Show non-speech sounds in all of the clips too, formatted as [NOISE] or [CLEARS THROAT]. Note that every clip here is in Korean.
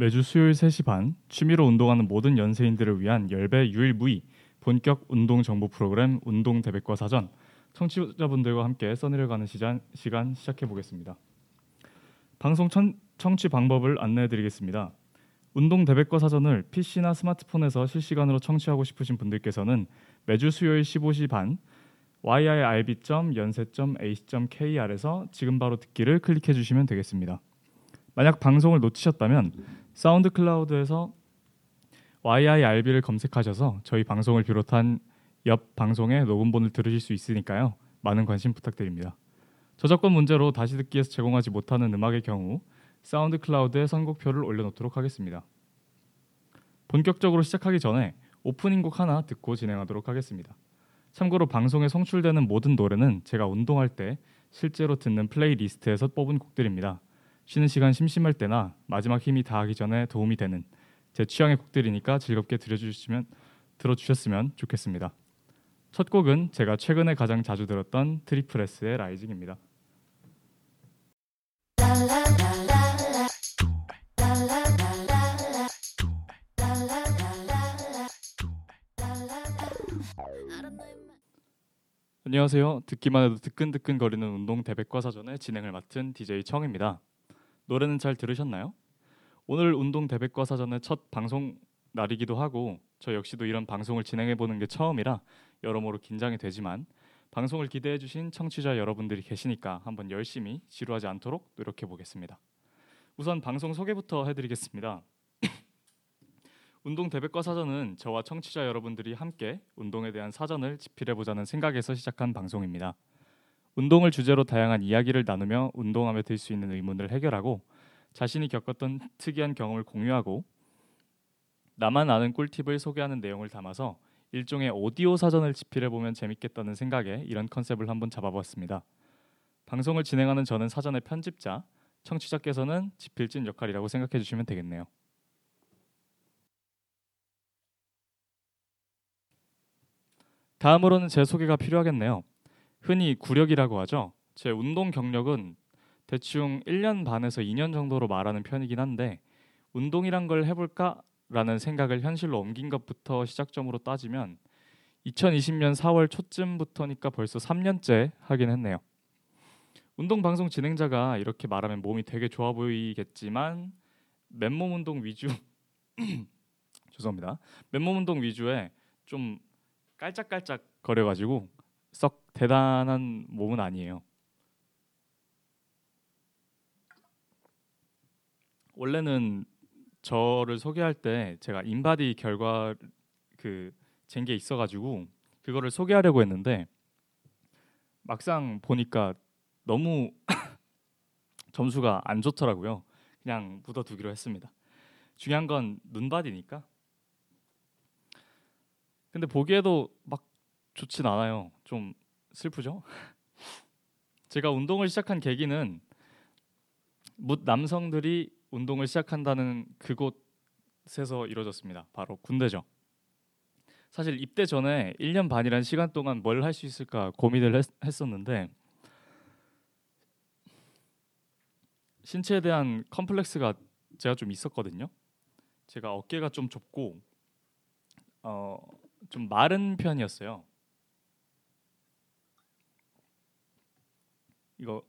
매주 수요일 3시 반 취미로 운동하는 모든 연세인들을 위한 열배 유일무이 본격 운동 정보 프로그램 운동 대백과 사전 청취자분들과 함께 써내려가는 시간, 시간 시작해 보겠습니다. 방송 천, 청취 방법을 안내해 드리겠습니다. 운동 대백과 사전을 PC나 스마트폰에서 실시간으로 청취하고 싶으신 분들께서는 매주 수요일 15시 반 yirb.연세.ac.kr에서 지금 바로 듣기를 클릭해 주시면 되겠습니다. 만약 방송을 놓치셨다면 SoundCloud에서 YIRB를 검색하셔서 저희 방송을 비롯한 옆 방송의 녹음본을 들으실 수 있으니까요. 많은 관심 부탁드립니다. 저작권 문제로 다시 듣기에서 제공하지 못하는 음악의 경우 SoundCloud에 선곡표를 올려놓도록 하겠습니다. 본격적으로 시작하기 전에 오프닝 곡 하나 듣고 진행하도록 하겠습니다. 참고로 방송에 송출되는 모든 노래는 제가 운동할 때 실제로 듣는 playlist에서 뽑은 곡들입니다. 쉬는 시간 심심할 때나 마지막 힘이 다하기 전에 도움이 되는 제 취향의 곡들이니까 즐겁게 들어주시면 들어주셨으면 좋겠습니다. 첫 곡은 제가 최근에 가장 자주 들었던 tripleS의 Rising입니다. 안녕하세요. 듣기만 해도 뜨끈뜨끈거리는 운동 대백과 사전의 진행을 맡은 DJ 청입니다. 노래는 잘 들으셨나요? 오늘 운동 대백과 사전의 첫 방송 날이기도 하고 저 역시도 이런 방송을 진행해 보는 게 처음이라 여러모로 긴장이 되지만 방송을 기대해 주신 청취자 여러분들이 계시니까 한번 열심히 지루하지 않도록 노력해 보겠습니다. 우선 방송 소개부터 해드리겠습니다. [COUGHS] 운동 대백과 사전은 저와 청취자 여러분들이 함께 운동에 대한 사전을 집필해 보자는 생각에서 시작한 방송입니다. 운동을 주제로 다양한 이야기를 나누며 운동하며 들 수 있는 의문을 해결하고 자신이 겪었던 특이한 경험을 공유하고 나만 아는 꿀팁을 소개하는 내용을 담아서 일종의 오디오 사전을 집필해 보면 재밌겠다는 생각에 이런 컨셉을 한번 잡아봤습니다. 방송을 진행하는 저는 사전의 편집자, 청취자께서는 집필진 역할이라고 생각해 주시면 되겠네요. 다음으로는 제 소개가 필요하겠네요. 흔히 구력이라고 하죠. 제 운동 경력은 대충 1년 반에서 2년 정도로 말하는 편이긴 한데 운동이란 걸 해볼까라는 생각을 현실로 옮긴 것부터 시작점으로 따지면 2020년 4월 초쯤부터니까 벌써 3년째 하긴 했네요. 운동 방송 진행자가 이렇게 말하면 몸이 되게 좋아 보이겠지만 맨몸 운동 위주 [CLEARS THROAT] 죄송합니다. 맨몸 운동 위주에 좀 깔짝깔짝 거려가지고 썩 대단한 몸은 아니에요. 원래는 저를 소개할 때 제가 인바디 결과 그잰게 있어가지고 그거를 소개하려고 했는데 막상 보니까 너무 [LAUGHS] 점수가 안 좋더라고요. 그냥 묻어두기로 했습니다. 중요한 건 눈바디니까. 근데 보기에도 막 좋진 않아요. 좀 슬프죠? 제가 운동을 시작한 계기는 묻 남성들이 운동을 시작한다는 그곳에서 이루어졌습니다. 바로 군대죠. 사실 입대 전에 1년 반이란 시간 동안 뭘 할 수 있을까 고민을 했, 했었는데 신체에 대한 컴플렉스가 제가 좀 있었거든요. 제가 어깨가 좀 좁고 어, 좀 마른 편이었어요. 이거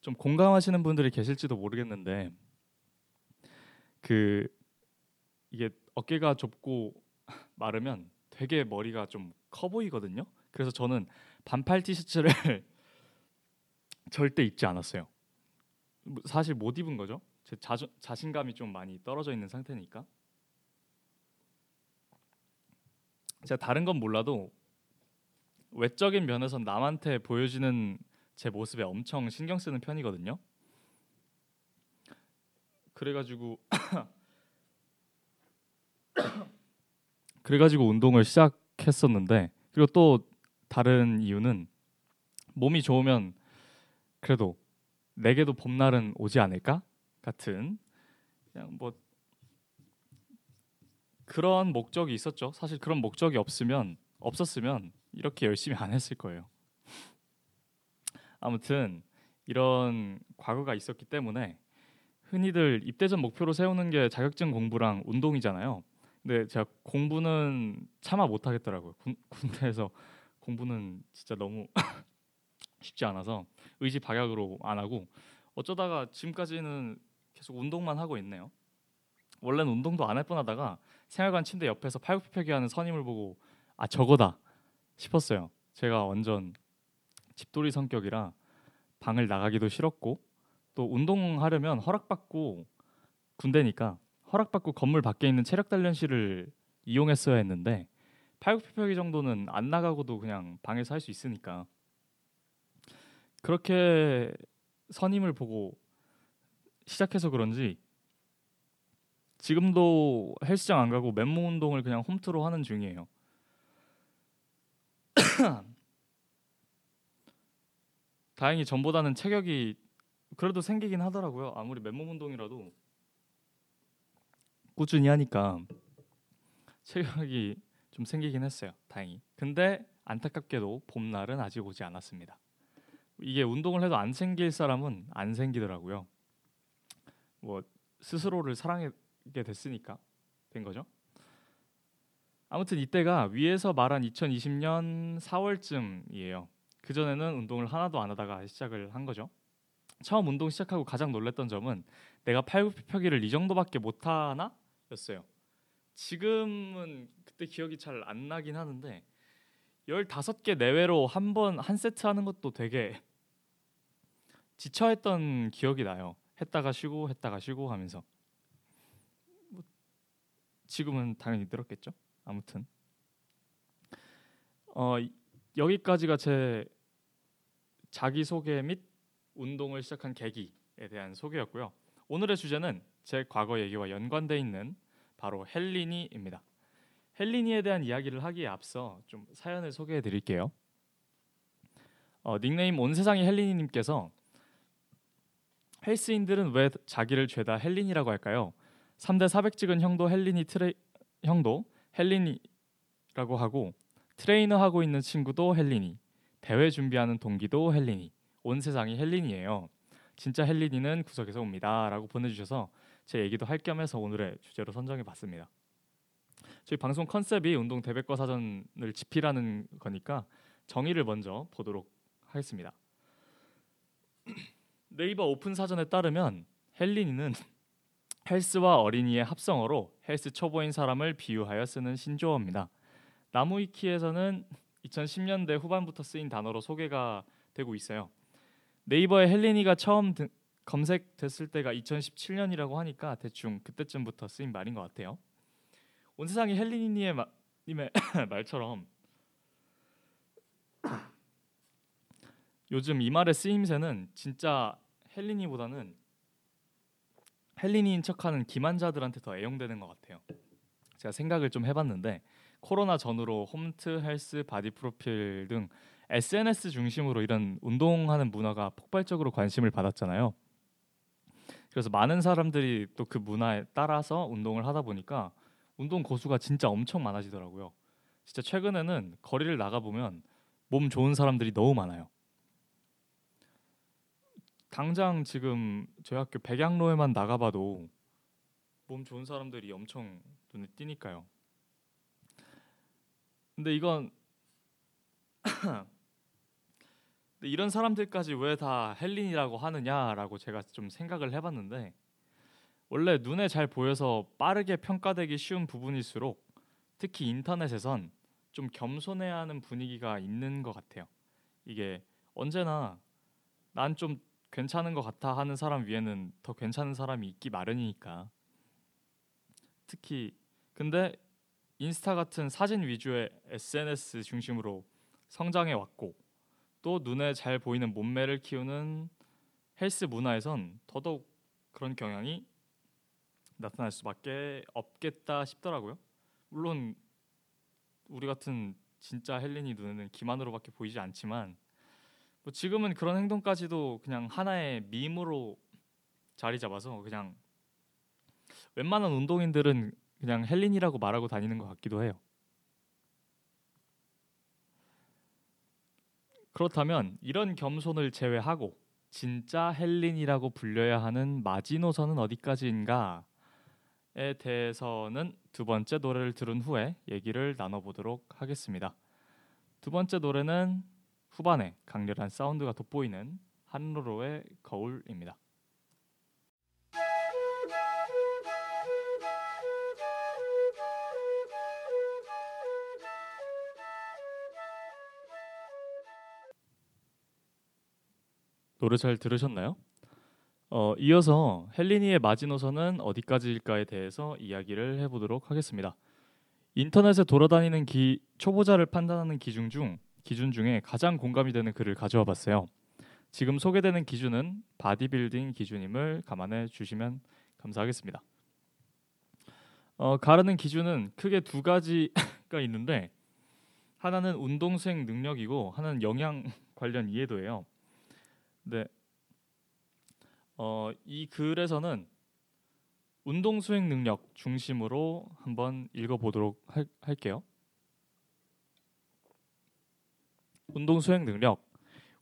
좀 공감하시는 분들이 계실지도 모르겠는데 그 이게 어깨가 좁고 [LAUGHS] 마르면 되게 머리가 좀 커 보이거든요. 그래서 저는 반팔 티셔츠를 [LAUGHS] 절대 입지 않았어요. 뭐 사실 못 입은 거죠. 제 자주, 자신감이 좀 많이 떨어져 있는 상태니까. 제가 다른 건 몰라도 외적인 면에서 남한테 보여지는 제 모습에 엄청 신경 쓰는 편이거든요. 그래가지고 [COUGHS] 그래가지고 운동을 시작했었는데 그리고 또 다른 이유는 몸이 좋으면 그래도 내게도 봄날은 오지 않을까 같은 그냥 뭐 그런 목적이 있었죠. 사실 그런 목적이 없으면 없었으면 이렇게 열심히 안 했을 거예요. 아무튼 이런 과거가 있었기 때문에 흔히들 입대 전 목표로 세우는 게 자격증 공부랑 운동이잖아요. 근데 제가 공부는 차마 못 하겠더라고요. 군, 군대에서 [LAUGHS] 공부는 진짜 너무 [LAUGHS] 쉽지 않아서 의지 박약으로 안 하고 어쩌다가 지금까지는 계속 운동만 하고 있네요. 원래는 운동도 안 할 뻔하다가 생활관 침대 옆에서 팔굽혀펴기 하는 선임을 보고 아 저거다 싶었어요. 제가 완전 집돌이 성격이라 방을 나가기도 싫었고 또 운동하려면 허락받고 군대니까 허락받고 건물 밖에 있는 체력 단련실을 이용했어야 했는데 팔굽혀펴기 정도는 안 나가고도 그냥 방에서 할 수 있으니까 그렇게 선임을 보고 시작해서 그런지 지금도 헬스장 안 가고 맨몸 운동을 그냥 홈트로 하는 중이에요. [CLEARS THROAT] [CLEARS THROAT] [CLEARS THROAT] 다행히 전보다는 체격이 그래도 생기긴 하더라고요. 아무리 맨몸 운동이라도 꾸준히 하니까 체격이 좀 생기긴 했어요. 다행히. 근데 안타깝게도 봄날은 아직 오지 않았습니다. 이게 운동을 해도 안 생길 사람은 안 생기더라고요. 뭐 스스로를 사랑하게 됐으니까 된 거죠. 아무튼 이때가 위에서 말한 2020년 4월쯤이에요. 그 전에는 운동을 하나도 안 하다가 시작을 한 거죠. 처음 운동 시작하고 가장 놀랐던 점은 내가 팔굽혀펴기를 이 정도밖에 못 하나였어요. 지금은 그때 기억이 잘 안 나긴 하는데 15개 내외로 한 번 한 세트 하는 것도 되게 지쳐 했던 기억이 나요. 했다가 쉬고 했다가 쉬고 하면서 뭐 지금은 당연히 늘었겠죠. 아무튼 어 여기까지가 제 자기 소개 및 운동을 시작한 계기에 대한 소개였고요. 오늘의 주제는 제 과거 얘기와 연관돼 있는 바로 헬리니입니다. 헬리니에 대한 이야기를 하기에 앞서 좀 사연을 소개해 드릴게요. 어, 닉네임 온 세상이 헬리니님께서 헬스인들은 왜 자기를 죄다 헬린이라고 할까요? 3대 400 찍은 형도 헬린이 트레 형도 헬린이라고 하고 트레이너 하고 있는 친구도 헬린이 대회 준비하는 동기도 헬린이 온 세상이 헬린이에요. 진짜 헬린이는 구석에서 옵니다라고 보내주셔서 제 얘기도 할 겸해서 오늘의 주제로 선정해 봤습니다. 저희 방송 컨셉이 운동 대백과 사전을 집필하는 거니까 정의를 먼저 보도록 하겠습니다. [CLEARS THROAT] 네이버 오픈 사전에 따르면 헬린이는 [CLEARS THROAT] 헬스와 어린이의 합성어로 헬스 초보인 사람을 비유하여 쓰는 신조어입니다. 나무위키에서는 2010년대 후반부터 쓰인 단어로 소개가 되고 있어요. 네이버에 헬린이가 처음 등, 검색됐을 때가 2017년이라고 하니까 대충 그때쯤부터 쓰인 말인 것 같아요. 온 세상이 헬린이님의 마, 님의 [COUGHS] 말처럼 요즘 이 말의 쓰임새는 진짜 헬린이보다는 헬린이인 척하는 기만자들한테 더 애용되는 것 같아요. 제가 생각을 좀 해봤는데 코로나 전후로 홈트, 헬스, 바디 프로필 등 SNS 중심으로 이런 운동하는 문화가 폭발적으로 관심을 받았잖아요. 그래서 많은 사람들이 또 그 문화에 따라서 운동을 하다 보니까 운동 고수가 진짜 엄청 많아지더라고요. 진짜 최근에는 거리를 나가 보면 몸 좋은 사람들이 너무 많아요. 당장 지금 저희 학교 백양로에만 나가봐도 몸 좋은 사람들이 엄청 눈에 띄니까요. 근데 이건 [CLEARS THROAT] 근데 이런 사람들까지 왜 다 헬린이라고 하느냐라고 제가 좀 생각을 해봤는데 원래 눈에 잘 보여서 빠르게 평가되기 쉬운 부분일수록 특히 인터넷에선 좀 겸손해야 하는 분위기가 있는 것 같아요. 이게 언제나 난 좀 괜찮은 것 같아 하는 사람 위에는 더 괜찮은 사람이 있기 마련이니까. 특히 근데 인스타 같은 사진 위주의 SNS 중심으로 성장해 왔고 또 눈에 잘 보이는 몸매를 키우는 헬스 문화에선 더더욱 그런 경향이 나타날 수밖에 없겠다 싶더라고요. 물론 우리 같은 진짜 헬린이 눈에는 기만으로밖에 보이지 않지만 뭐 지금은 그런 행동까지도 그냥 하나의 밈으로 자리 잡아서 그냥 웬만한 운동인들은 그냥 헬린이라고 말하고 다니는 것 같기도 해요. 그렇다면 이런 겸손을 제외하고 진짜 헬린이라고 불려야 하는 마지노선은 어디까지인가에 대해서는 두 번째 노래를 들은 후에 얘기를 나눠보도록 하겠습니다. 두 번째 노래는 후반에 강렬한 사운드가 돋보이는 한로로의 거울입니다. 노래 잘 들으셨나요? 어, 이어서 헬린이의 마지노선은 어디까지일까에 대해서 이야기를 해보도록 하겠습니다. 인터넷에 돌아다니는 기, 초보자를 판단하는 기준 중 기준 중에 가장 공감이 되는 글을 가져와 봤어요. 지금 소개되는 기준은 바디빌딩 기준임을 감안해 주시면 감사하겠습니다. 어, 가르는 기준은 크게 두 가지가 [LAUGHS] 있는데 하나는 운동 수행 능력이고 하나는 영양 [LAUGHS] 관련 이해도예요. 네. 어, 이 글에서는 운동 수행 능력 중심으로 한번 읽어보도록 할, 할게요. 운동 수행 능력.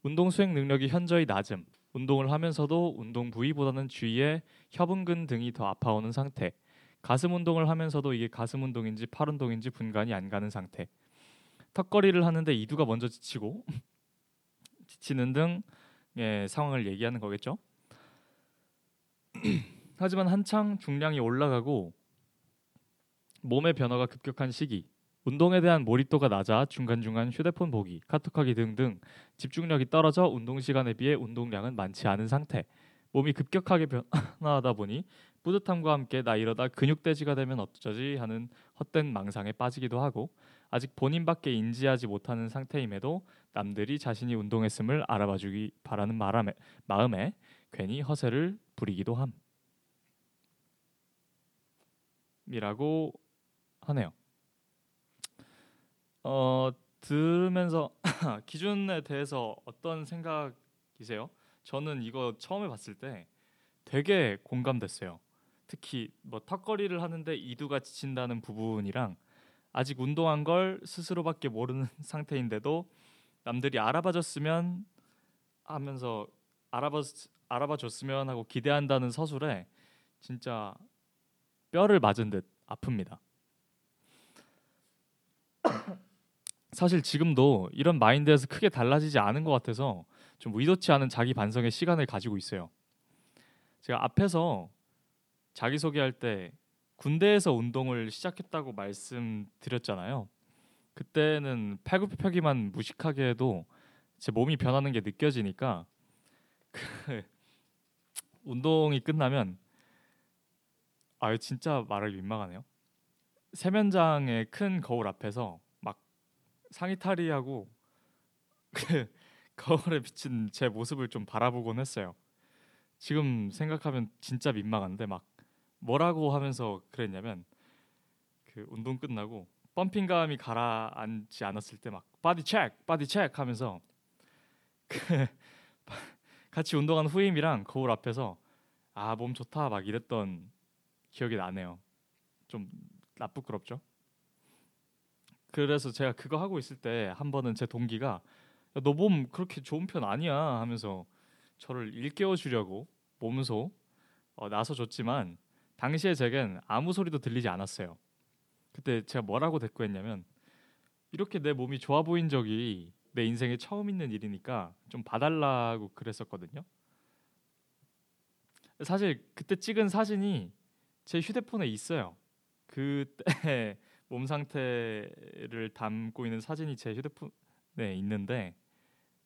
운동 수행 능력이 현저히 낮음. 운동을 하면서도 운동 부위보다는 주위에 협응근 등이 더 아파오는 상태. 가슴 운동을 하면서도 이게 가슴 운동인지 팔 운동인지 분간이 안 가는 상태. 턱걸이를 하는데 이두가 먼저 지치고 [LAUGHS] 지치는 등 예, 상황을 얘기하는 거겠죠. [CLEARS THROAT] 하지만 한창 중량이 올라가고 몸의 변화가 급격한 시기, 운동에 대한 몰입도가 낮아 중간중간 휴대폰 보기, 카톡하기 등등 집중력이 떨어져 운동 시간에 비해 운동량은 많지 않은 상태. 몸이 급격하게 변화하다 보니 뿌듯함과 함께 나 이러다 근육돼지가 되면 어쩌지 하는 헛된 망상에 빠지기도 하고 아직 본인밖에 인지하지 못하는 상태임에도 남들이 자신이 운동했음을 알아봐 주기 바라는 마음에, 마음에 괜히 허세를 부리기도 함. 이라고 하네요. 어, 들으면서 [LAUGHS] 기준에 대해서 어떤 생각이세요? 저는 이거 처음에 봤을 때 되게 공감됐어요. 특히 뭐 턱걸이를 하는데 이두가 지친다는 부분이랑 아직 운동한 걸 스스로밖에 모르는 [LAUGHS] 상태인데도 남들이 알아봐줬으면 하면서 알아봐 알아봐줬으면 하고 기대한다는 서술에 진짜 뼈를 맞은 듯 아픕니다. [COUGHS] 사실 지금도 이런 마인드에서 크게 달라지지 않은 것 같아서 좀 의도치 않은 자기 반성의 시간을 가지고 있어요. 제가 앞에서 자기 소개할 때 군대에서 운동을 시작했다고 말씀드렸잖아요. 그때는 팔굽혀펴기만 무식하게 해도 제 몸이 변하는 게 느껴지니까 그 [LAUGHS] 운동이 끝나면 아 진짜 말하기 민망하네요. 세면장의 큰 거울 앞에서 막 상의 탈의하고 그 [LAUGHS] 거울에 비친 제 모습을 좀 바라보곤 했어요. 지금 생각하면 진짜 민망한데 막 뭐라고 하면서 그랬냐면 그 운동 끝나고 pumping감이 가라앉지 않았을 때 막 body check, body check 하면서 [LAUGHS] 그 같이 운동한 후임이랑 거울 앞에서 아 몸 좋다 막 이랬던 기억이 나네요. 좀 나쁘끄럽죠. 그래서 제가 그거 하고 있을 때 한 번은 제 동기가 너 몸 그렇게 좋은 편 아니야 하면서 저를 일깨워 주려고 몸소 어, 나서 줬지만 당시에 제겐 아무 소리도 들리지 않았어요. 그때 제가 뭐라고 대꾸했냐면 이렇게 내 몸이 좋아 보인 적이 내 인생에 처음 있는 일이니까 좀 봐달라고 그랬었거든요. 사실 그때 찍은 사진이 제 휴대폰에 있어요. 그때 [LAUGHS] 몸 상태를 담고 있는 사진이 제 휴대폰에 있는데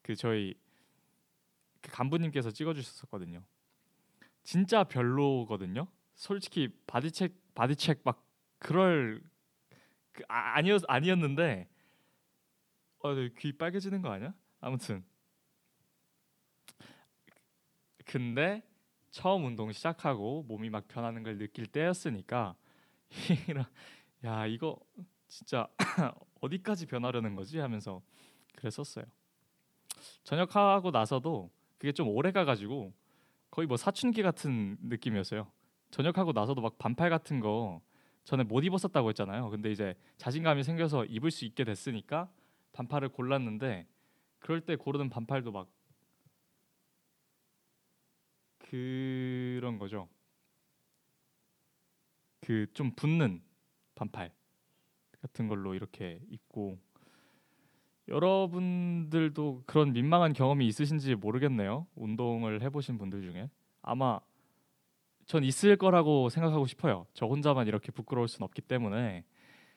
그 저희 그 간부님께서 찍어주셨었거든요. 진짜 별로거든요. 솔직히 body check body check 막 그럴 그 아, 아니었 아니었는데 어, 네, 귀 빨개지는 거 아니야? 아무튼 근데 처음 운동 시작하고 몸이 막 변하는 걸 느낄 때였으니까 야 이거 진짜 [CLEARS THROAT] 어디까지 변하려는 거지 하면서 그랬었어요. 전역하고 나서도 그게 좀 오래 가가지고 거의 뭐 사춘기 같은 느낌이었어요. 전역하고 나서도 막 반팔 같은 거 전에 못 입었었다고 했잖아요. 근데 이제 자신감이 생겨서 입을 수 있게 됐으니까 반팔을 골랐는데 그럴 때 고르는 반팔도 막 그런 거죠. 그 좀 붙는 반팔 같은 걸로 이렇게 입고 여러분들도 그런 민망한 경험이 있으신지 모르겠네요. 운동을 해보신 분들 중에 아마 전 있을 거라고 생각하고 싶어요. 저 혼자만 이렇게 부끄러울 순 없기 때문에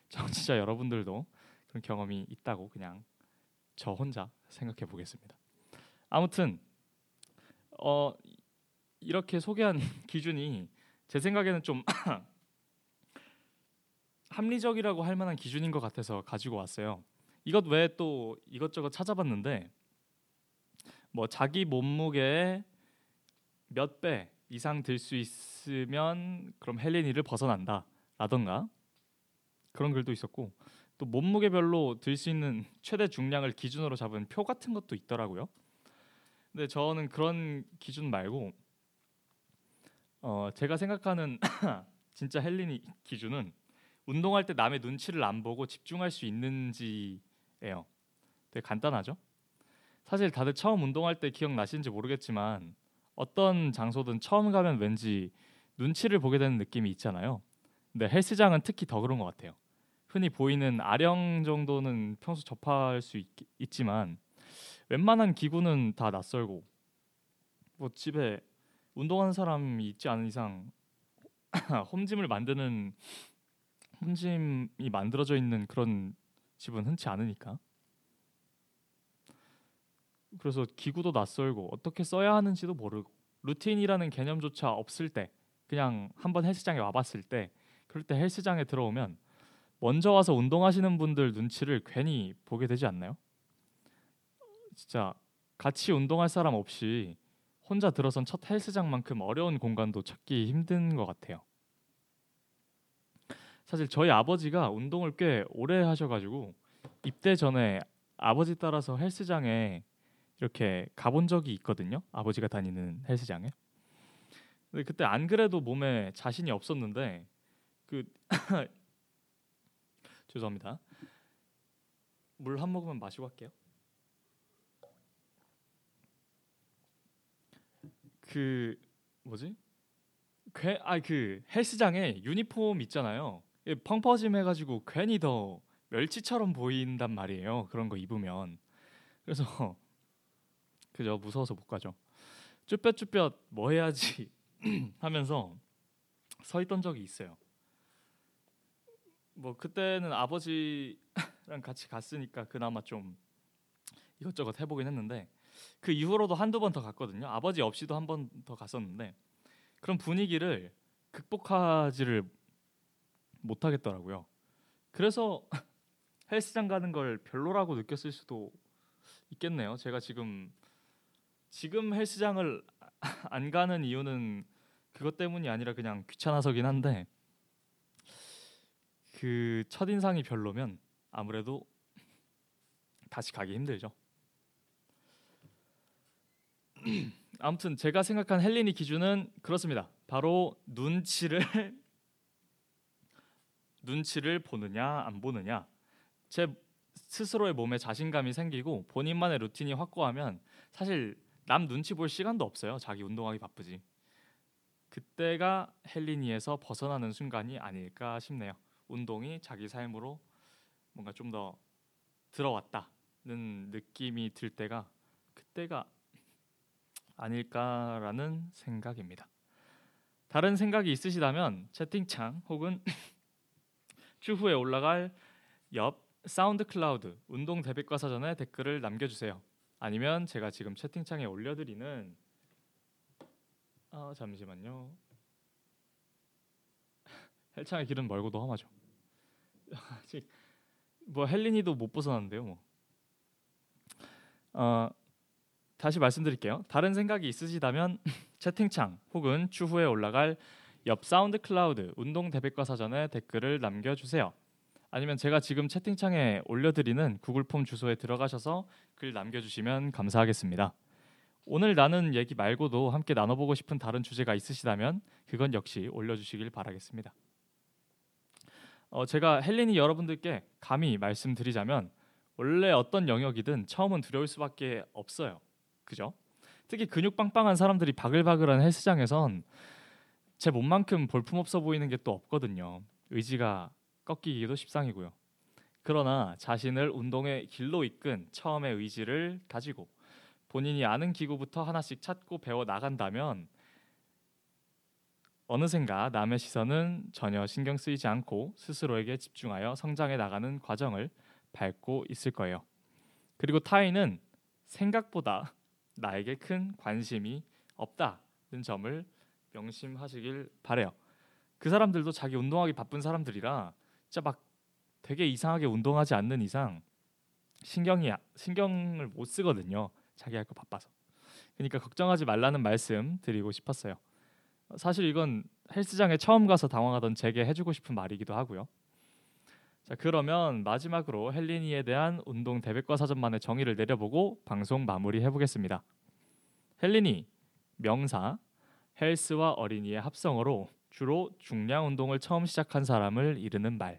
저 진짜 여러분들도 그런 경험이 있다고 그냥 저 혼자 생각해 보겠습니다. 아무튼 어 이렇게 소개한 [LAUGHS] 기준이 제 생각에는 좀 [CLEARS THROAT] 합리적이라고 할 만한 기준인 것 같아서 가지고 왔어요. 이것 외에 또 이것저것 찾아봤는데 뭐 자기 몸무게의 몇 배 이상 들 수 있으면 그럼 헬레니를 벗어난다 라던가 그런 글도 있었고 또 몸무게별로 들 수 있는 [LAUGHS] 최대 중량을 기준으로 잡은 표 같은 것도 있더라고요. 근데 저는 그런 기준 말고 어 제가 생각하는 [LAUGHS] 진짜 헬린이 기준은 운동할 때 남의 눈치를 안 보고 집중할 수 있는지예요. 되게 간단하죠? 사실 다들 처음 운동할 때 기억나시는지 모르겠지만 어떤 장소든 처음 가면 왠지 눈치를 보게 되는 느낌이 있잖아요. 근데 헬스장은 특히 더 그런 것 같아요. 흔히 보이는 아령 정도는 평소 접할 수 있, 있지만 웬만한 기구는 다 낯설고 뭐 집에 운동하는 사람이 있지 않은 이상 [LAUGHS] 홈짐을 만드는 홈짐이 만들어져 있는 그런 집은 흔치 않으니까 그래서 기구도 낯설고 어떻게 써야 하는지도 모르고 루틴이라는 개념조차 없을 때 그냥 한번 헬스장에 와봤을 때 그럴 때 헬스장에 들어오면 먼저 와서 운동하시는 분들 눈치를 괜히 보게 되지 않나요? 진짜 같이 운동할 사람 없이 혼자 들어선 첫 헬스장만큼 어려운 공간도 찾기 힘든 것 같아요. 사실 저희 아버지가 운동을 꽤 오래 하셔가지고 입대 전에 아버지 따라서 헬스장에 이렇게 가본 적이 있거든요. 아버지가 다니는 헬스장에. 근데 그때 안 그래도 몸에 자신이 없었는데 그 [LAUGHS] 죄송합니다. 물 한 모금만 마시고 할게요. 그 뭐지? 괜 아그 헬스장에 유니폼 있잖아요. 예, 펑퍼짐 해가지고 괜히 더 멸치처럼 보인단 말이에요. 그런 거 입으면 그래서 그죠 무서워서 못 가죠. 쭈뼛쭈뼛 뭐 해야지 [CLEARS THROAT] 하면서 서 있던 적이 있어요. 뭐 그때는 아버지랑 같이 갔으니까 그나마 좀 이것저것 해보긴 했는데 그 이후로도 한두 번 더 갔거든요. 아버지 없이도 한 번 더 갔었는데 그런 분위기를 극복하지를 못하겠더라고요. 그래서 [LAUGHS] 헬스장 가는 걸 별로라고 느꼈을 수도 있겠네요. 제가 지금 지금 헬스장을 [LAUGHS] 안 가는 이유는 그것 때문이 아니라 그냥 귀찮아서긴 한데 그 첫인상이 별로면 아무래도 다시 가기 힘들죠. [CLEARS THROAT] 아무튼 제가 생각한 헬리니 기준은 그렇습니다. 바로 눈치를 [LAUGHS] 눈치를 보느냐 안 보느냐. 제 스스로의 몸에 자신감이 생기고 본인만의 루틴이 확고하면 사실 남 눈치 볼 시간도 없어요. 자기 운동하기 바쁘지. 그때가 헬리니에서 벗어나는 순간이 아닐까 싶네요. 운동이 자기 삶으로 뭔가 좀 더 들어왔다는 느낌이 들 때가 그때가 아닐까라는 생각입니다. 다른 생각이 있으시다면 채팅창 혹은 [LAUGHS] 추후에 올라갈 옆 사운드 클라우드 운동 대백과 사전에 댓글을 남겨주세요. 아니면 제가 지금 채팅창에 올려드리는 아 잠시만요. [LAUGHS] 헬창의 길은 멀고도 험하죠. [LAUGHS] 아직 뭐 헬린이도 못 벗어났는데요. 뭐. 어, 다시 말씀드릴게요. 다른 생각이 있으시다면 [LAUGHS] 채팅창 혹은 추후에 올라갈 옆 사운드 클라우드 운동 대백과 사전에 댓글을 남겨주세요. 아니면 제가 지금 채팅창에 올려드리는 구글 폼 주소에 들어가셔서 글 남겨주시면 감사하겠습니다. 오늘 나눈 얘기 말고도 함께 나눠보고 싶은 다른 주제가 있으시다면 그건 역시 올려주시길 바라겠습니다. 어, 제가 헬린이 여러분들께 감히 말씀드리자면 원래 어떤 영역이든 처음은 두려울 수밖에 없어요. 그죠? 특히 근육 빵빵한 사람들이 바글바글한 헬스장에선 제 몸만큼 볼품없어 보이는 게 또 없거든요. 의지가 꺾이기도 십상이고요. 그러나 자신을 운동의 길로 이끈 처음의 의지를 가지고 본인이 아는 기구부터 하나씩 찾고 배워 나간다면 어느샌가 남의 시선은 전혀 신경 쓰이지 않고 스스로에게 집중하여 성장해 나가는 과정을 밟고 있을 거예요. 그리고 타인은 생각보다 나에게 큰 관심이 없다는 점을 명심하시길 바래요. 그 사람들도 자기 운동하기 바쁜 사람들이라 진짜 막 되게 이상하게 운동하지 않는 이상 신경이 신경을 못 쓰거든요. 자기 할 거 바빠서. 그러니까 걱정하지 말라는 말씀 드리고 싶었어요. 사실 이건 헬스장에 처음 가서 당황하던 제게 해주고 싶은 말이기도 하고요. 자 그러면 마지막으로 헬리니에 대한 운동 대백과 사전만의 정의를 내려보고 방송 마무리 해 보겠습니다. 헬리니 명사 헬스와 어린이의 합성어로 주로 중량 운동을 처음 시작한 사람을 이르는 말.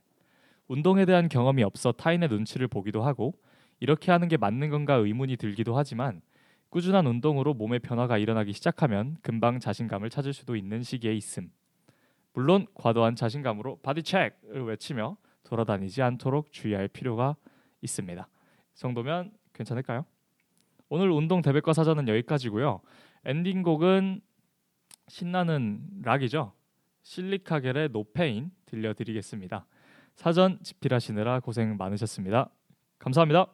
운동에 대한 경험이 없어 타인의 눈치를 보기도 하고 이렇게 하는 게 맞는 건가 의문이 들기도 하지만 꾸준한 운동으로 몸의 변화가 일어나기 시작하면 금방 자신감을 찾을 수도 있는 시기에 있음. 물론 과도한 자신감으로 body check를 외치며 돌아다니지 않도록 주의할 필요가 있습니다. 이 정도면 괜찮을까요? 오늘 운동 대백과 사전은 여기까지고요. 엔딩곡은 신나는 락이죠. 실리카겔의 노페인 들려드리겠습니다. 사전 집필하시느라 고생 많으셨습니다. 감사합니다.